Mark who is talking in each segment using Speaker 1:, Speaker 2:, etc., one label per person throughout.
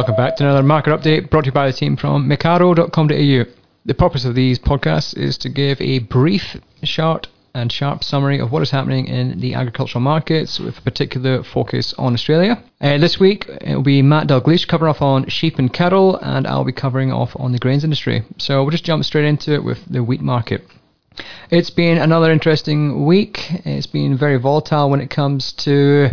Speaker 1: Welcome back to another market update brought to you by the team from Mecardo.com.au. The purpose of these podcasts is to give a brief, short, and sharp summary of what is happening in the agricultural markets with a particular focus on Australia. Uh, this week it will be Matt Dalgleish covering off on sheep and cattle, and I'll be covering off on the grains industry. So we'll just jump straight into it with the wheat market. It's been another interesting week. It's been very volatile when it comes to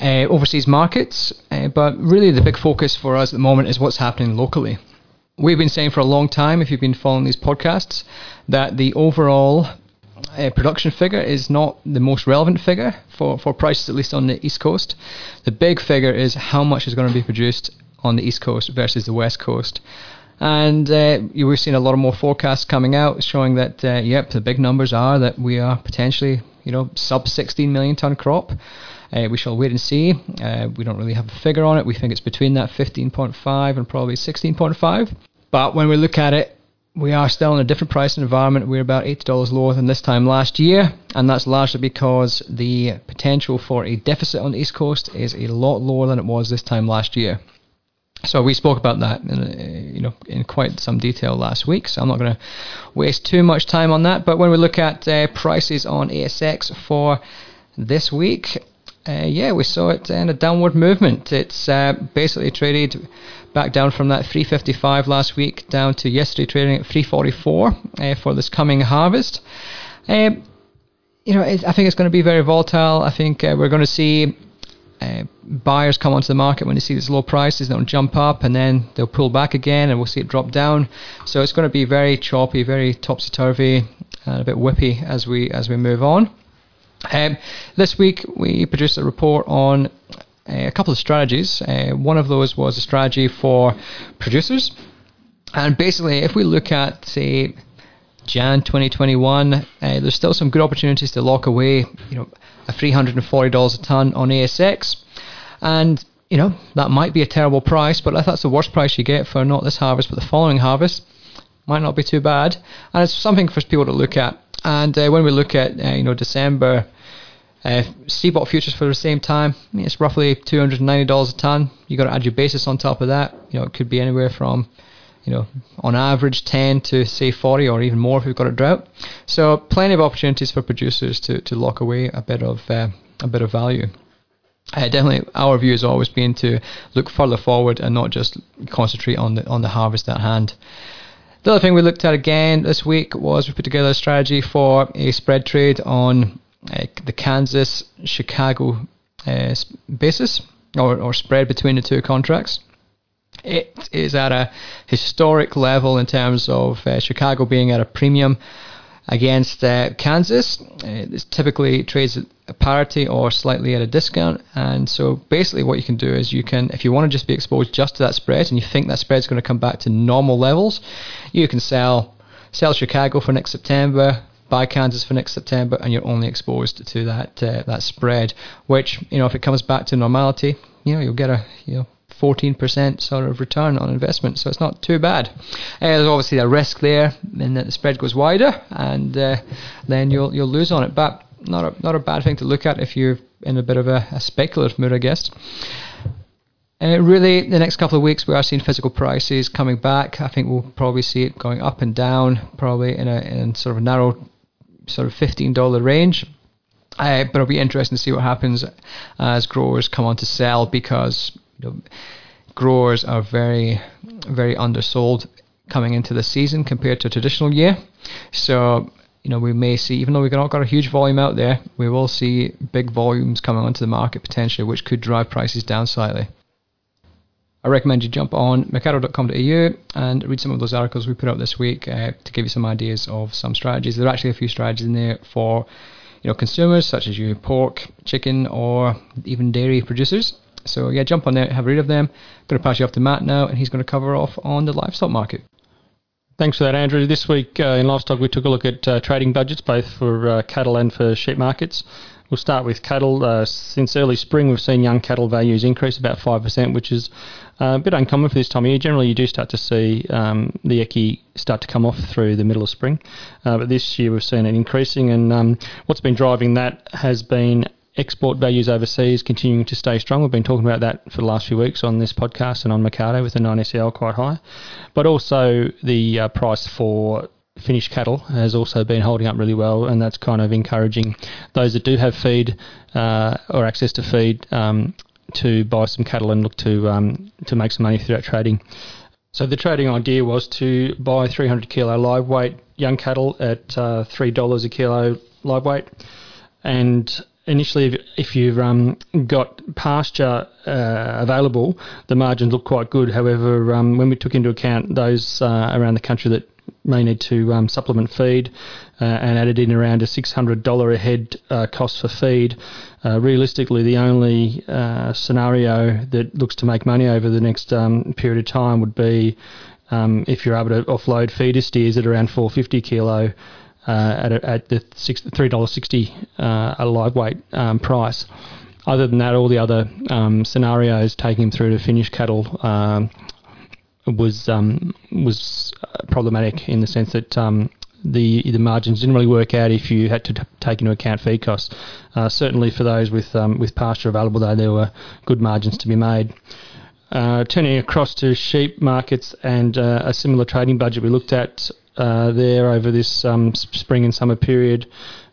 Speaker 1: uh, overseas markets, uh, but really the big focus for us at the moment is what's happening locally. We've been saying for a long time, if you've been following these podcasts, that the overall uh, production figure is not the most relevant figure for, for prices, at least on the East Coast. The big figure is how much is going to be produced on the East Coast versus the West Coast. And uh, we've seen a lot of more forecasts coming out showing that, uh, yep, the big numbers are that we are potentially, you know, sub 16 million ton crop. Uh, we shall wait and see. Uh, we don't really have a figure on it. We think it's between that 15.5 and probably 16.5. But when we look at it, we are still in a different pricing environment. We're about $80 lower than this time last year, and that's largely because the potential for a deficit on the East Coast is a lot lower than it was this time last year. So we spoke about that, in, uh, you know, in quite some detail last week. So I'm not going to waste too much time on that. But when we look at uh, prices on ASX for this week, uh, yeah, we saw it in a downward movement. It's uh, basically traded back down from that 355 last week down to yesterday trading at 344 uh, for this coming harvest. Um, you know, I think it's going to be very volatile. I think uh, we're going to see uh, buyers come onto the market when they see these low prices, they'll jump up and then they'll pull back again, and we'll see it drop down. So it's going to be very choppy, very topsy turvy, and a bit whippy as we as we move on. Um, this week we produced a report on uh, a couple of strategies. Uh, one of those was a strategy for producers, and basically, if we look at say Jan 2021, uh, there's still some good opportunities to lock away. You know, a $340 a ton on ASX, and you know that might be a terrible price, but if that's the worst price you get for not this harvest but the following harvest, might not be too bad, and it's something for people to look at. And uh, when we look at uh, you know December uh, CBOT futures for the same time, I mean, it's roughly $290 a ton. You've got to add your basis on top of that. You know, it could be anywhere from, you know, on average 10 to say 40 or even more if we've got a drought. So plenty of opportunities for producers to, to lock away a bit of uh, a bit of value. Uh, definitely, our view has always been to look further forward and not just concentrate on the on the harvest at hand. The other thing we looked at again this week was we put together a strategy for a spread trade on uh, the Kansas Chicago uh, basis or, or spread between the two contracts. It is at a historic level in terms of uh, Chicago being at a premium against uh, Kansas. Uh, it typically trades at parity or slightly at a discount. And so basically, what you can do is you can, if you want to just be exposed just to that spread and you think that spread is going to come back to normal levels, you can sell sell Chicago for next September. Buy Kansas for next September, and you're only exposed to that uh, that spread. Which you know, if it comes back to normality, you know, you'll get a you know 14% sort of return on investment, so it's not too bad. Uh, there's obviously a risk there in that the spread goes wider, and uh, then you'll you'll lose on it. But not a not a bad thing to look at if you're in a bit of a, a speculative mood, I guess. Uh, really, the next couple of weeks we are seeing physical prices coming back. I think we'll probably see it going up and down, probably in a in sort of a narrow, sort of fifteen dollar range. Uh, but it'll be interesting to see what happens as growers come on to sell because you know, growers are very, very undersold coming into the season compared to a traditional year. So, you know, we may see, even though we've not got a huge volume out there, we will see big volumes coming onto the market potentially, which could drive prices down slightly. I recommend you jump on mecardo.com.au and read some of those articles we put out this week uh, to give you some ideas of some strategies. There are actually a few strategies in there for you know consumers such as you pork, chicken, or even dairy producers. So yeah, jump on there, have a read of them. I'm going to pass you off to Matt now, and he's going to cover off on the livestock market.
Speaker 2: Thanks for that, Andrew. This week uh, in livestock, we took a look at uh, trading budgets both for uh, cattle and for sheep markets. We'll start with cattle. Uh, since early spring, we've seen young cattle values increase about 5%, which is uh, a bit uncommon for this time of year. Generally, you do start to see um, the EYCI start to come off through the middle of spring. Uh, but this year, we've seen it increasing, and um, what's been driving that has been export values overseas continuing to stay strong. We've been talking about that for the last few weeks on this podcast and on Mecardo with the 90CL quite high. But also the uh, price for finished cattle has also been holding up really well, and that's kind of encouraging those that do have feed uh, or access to feed um, to buy some cattle and look to um, to make some money through that trading. So the trading idea was to buy 300 kilo live weight young cattle at uh, three dollars a kilo live weight, and initially, if, if you've um, got pasture uh, available, the margins look quite good. However, um, when we took into account those uh, around the country that may need to um, supplement feed uh, and added in around a $600 a head uh, cost for feed. Uh, realistically, the only uh, scenario that looks to make money over the next um, period of time would be um, if you're able to offload feeder steers at around 450 kilo. Uh, at, a, at the six, $3.60 uh, a live weight um, price. Other than that, all the other um, scenarios taking them through to finished cattle um, was um, was problematic in the sense that um, the the margins didn't really work out if you had to t- take into account feed costs. Uh, certainly for those with um, with pasture available, though, there were good margins to be made. Uh, turning across to sheep markets and uh, a similar trading budget we looked at uh, there over this um, spring and summer period.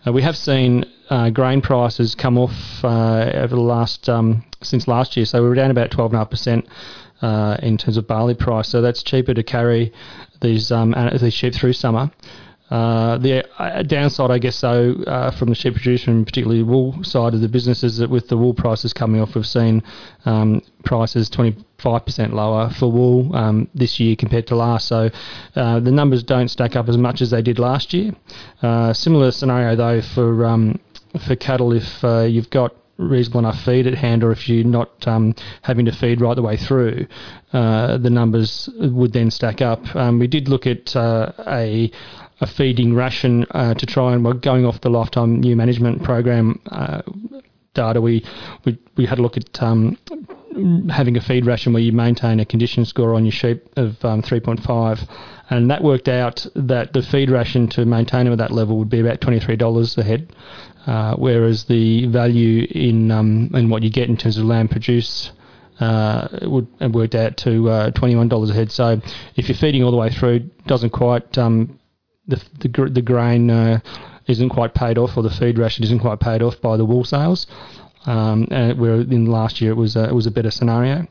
Speaker 2: Uh, we have seen uh, grain prices come off over the last um, since last year, so we were down about 12.5 percent uh, in terms of barley price. So that's cheaper to carry these um, these sheep through summer. Uh, the uh, downside, I guess, though, uh, from the sheep producer and particularly wool side of the business is that with the wool prices coming off, we've seen um, prices 25% lower for wool um, this year compared to last. So uh, the numbers don't stack up as much as they did last year. Uh, similar scenario, though, for um, for cattle if you've got reasonable enough feed at hand, or if you're not um, having to feed right the way through, uh, the numbers would then stack up. Um, we did look at uh, a a feeding ration uh, to try and we're going off the Lifetime Ewe Management program uh, data. We, we we had a look at um, having a feed ration where you maintain a condition score on your sheep of um, 3.5, and that worked out that the feed ration to maintain them at that level would be about $23 a head. Uh, whereas the value in um, in what you get in terms of lamb produced uh, would worked out to uh, twenty one dollars a head. So if you're feeding all the way through, doesn't quite um, the the, the grain uh, isn't quite paid off, or the feed ration isn't quite paid off by the wool sales. Um, where in last year it was a, it was a better scenario,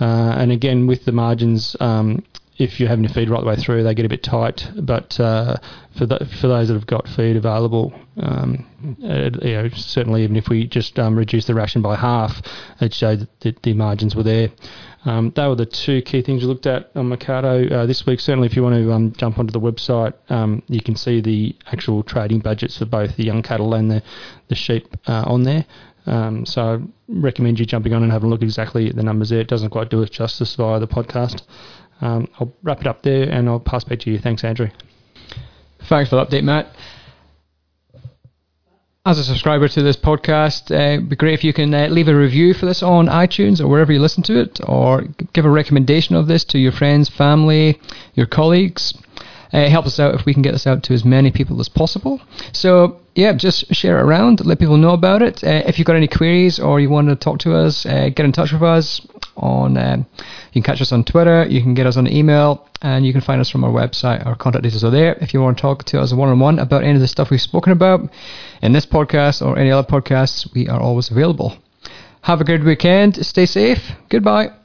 Speaker 2: uh, and again with the margins um, if you're having to feed right the way through, they get a bit tight. But uh, for the, for those that have got feed available, um, you know, certainly even if we just um, reduce the ration by half, it showed that the margins were there. Um, they were the two key things we looked at on Mecardo uh, this week. Certainly, if you want to um, jump onto the website, um, you can see the actual trading budgets for both the young cattle and the the sheep uh, on there. Um, so I recommend you jumping on and having a look exactly at the numbers there. It doesn't quite do it justice via the podcast. Um, I'll wrap it up there and I'll pass back to you. Thanks, Andrew.
Speaker 1: Thanks for the update, Matt. As a subscriber to this podcast, uh, it'd be great if you can uh, leave a review for this on iTunes or wherever you listen to it, or give a recommendation of this to your friends, family, your colleagues. Uh, help us out if we can get this out to as many people as possible. So, yeah, just share it around, let people know about it. Uh, if you've got any queries or you want to talk to us, uh, get in touch with us on. Um, you can catch us on Twitter, you can get us on email, and you can find us from our website. Our contact details are there. If you want to talk to us one on one about any of the stuff we've spoken about in this podcast or any other podcasts, we are always available. Have a good weekend. Stay safe. Goodbye.